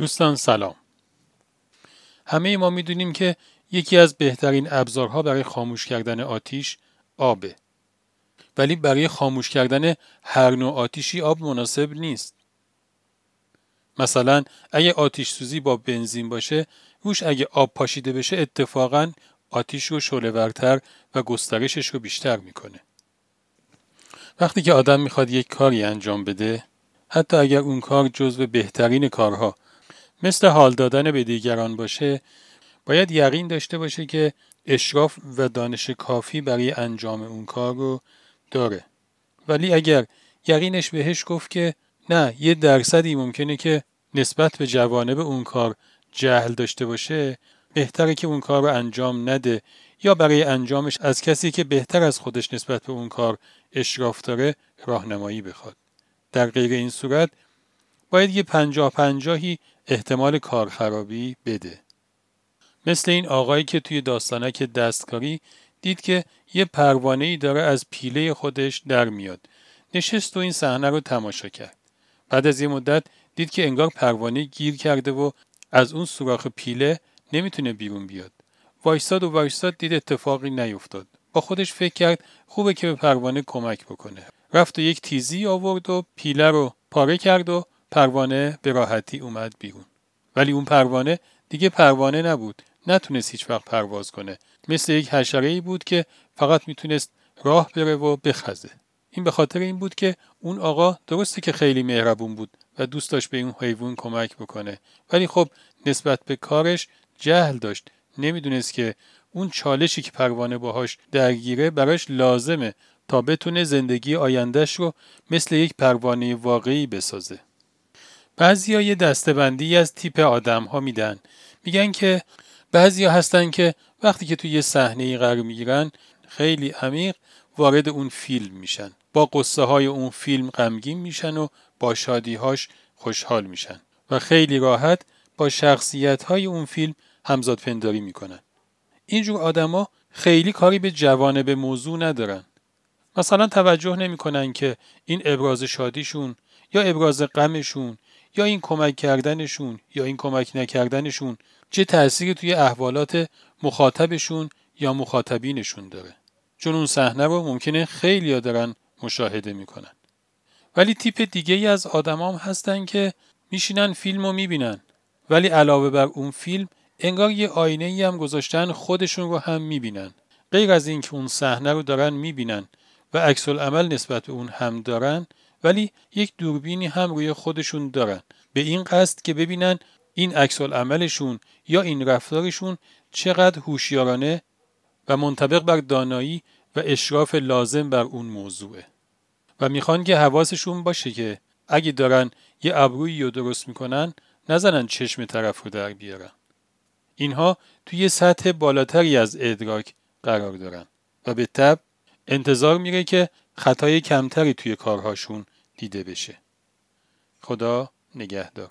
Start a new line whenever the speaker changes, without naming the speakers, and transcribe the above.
دوستان سلام. همه ما می‌دونیم که یکی از بهترین ابزارها برای خاموش کردن آتیش آبه. ولی برای خاموش کردن هر نوع آتیشی آب مناسب نیست. مثلا اگه آتیش سوزی با بنزین باشه روش اگه آب پاشیده بشه اتفاقا آتیش رو شعله‌ورتر و گسترشش رو بیشتر می‌کنه. وقتی که آدم می‌خواد یک کاری انجام بده حتی اگر اون کار جزو بهترین کارها مثل حال دادن به دیگران باشه باید یقین داشته باشه که اشراف و دانش کافی برای انجام اون کار رو داره. ولی اگر یقینش بهش گفت که نه یه درصدی ممکنه که نسبت به جوانب اون کار جهل داشته باشه بهتره که اون کار رو انجام نده. یا برای انجامش از کسی که بهتر از خودش نسبت به اون کار اشراف داره راهنمایی بخواد. در غیر این صورت باید یه پنجاه پنجاهی احتمال کارخرابی بده. مثل این آقایی که توی داستانک دستکاری دید که یه پروانه ای داره از پیله خودش در میاد. نشست و این صحنه رو تماشا کرد. بعد از یه مدت دید که انگار پروانه گیر کرده و از اون سوراخ پیله نمی‌تونه بیرون بیاد. وایستاد و وایستاد دید اتفاقی نیفتاد. با خودش فکر کرد خوبه که به پروانه کمک بکنه. رفت و یک تیزی آورد و پیله رو پاره کرد و پروانه به راحتی اومد بیرون. ولی اون پروانه دیگه پروانه نبود. نتونست هیچ وقت پرواز کنه. مثل یک حشره ای بود که فقط می‌تونست راه بره و بخزه. این به خاطر این بود که اون آقا درسته که خیلی مهربون بود و دوست داشت به اون حیوان کمک بکنه. ولی خب نسبت به کارش جهل داشت. نمی‌دونست که اون چالشی که پروانه باهاش درگیره براش لازمه تا بتونه زندگی آیندهش رو مثل یک پروانه واقعی بسازه. بعضی یه دستبندی از تیپ آدم ها میدن. میگن که بعضی هستن که وقتی که توی یه صحنه ای قرار می‌گیرن خیلی عمیق وارد اون فیلم میشن. با قصه های اون فیلم غمگین میشن و با شادیهاش خوشحال میشن و خیلی راحت با شخصیت های اون فیلم همزاد پنداری می‌کنن. اینجور آدما خیلی کاری به جوانب موضوع ندارن. مثلا توجه نمی‌کنن که این ابراز شادیشون یا ابراز غمشون یا این کمک کردنشون یا این کمک نکردنشون چه تأثیری توی احوالات مخاطبشون یا مخاطبینشون داره؟ چون اون صحنه رو ممکنه خیلی دارن مشاهده می‌کنن. ولی تیپ دیگه ای از آدمام هستن که میشینن فیلم رو می‌بینن. ولی علاوه بر اون فیلم انگار یه آینه ای هم گذاشتن خودشون رو هم می‌بینن. غیر از اینکه اون صحنه رو دارن می‌بینن و عکس عمل نسبت به اون هم دارن ولی یک دوربینی هم روی خودشون دارن. به این قصد که ببینن این عکس عملشون یا این رفتارشون چقدر هوشیارانه و منطبق بر دانایی و اشراف لازم بر اون موضوعه. و می‌خوان که حواسشون باشه که اگه دارن یه ابرویی رو درست می‌کنن نزنن چشم طرف رو در بیارن. اینها توی سطح بالاتری از ادراک قرار دارن و به تب انتظار میره که خطای کمتری توی کارهاشون دیده بشه. خدا نگهدار.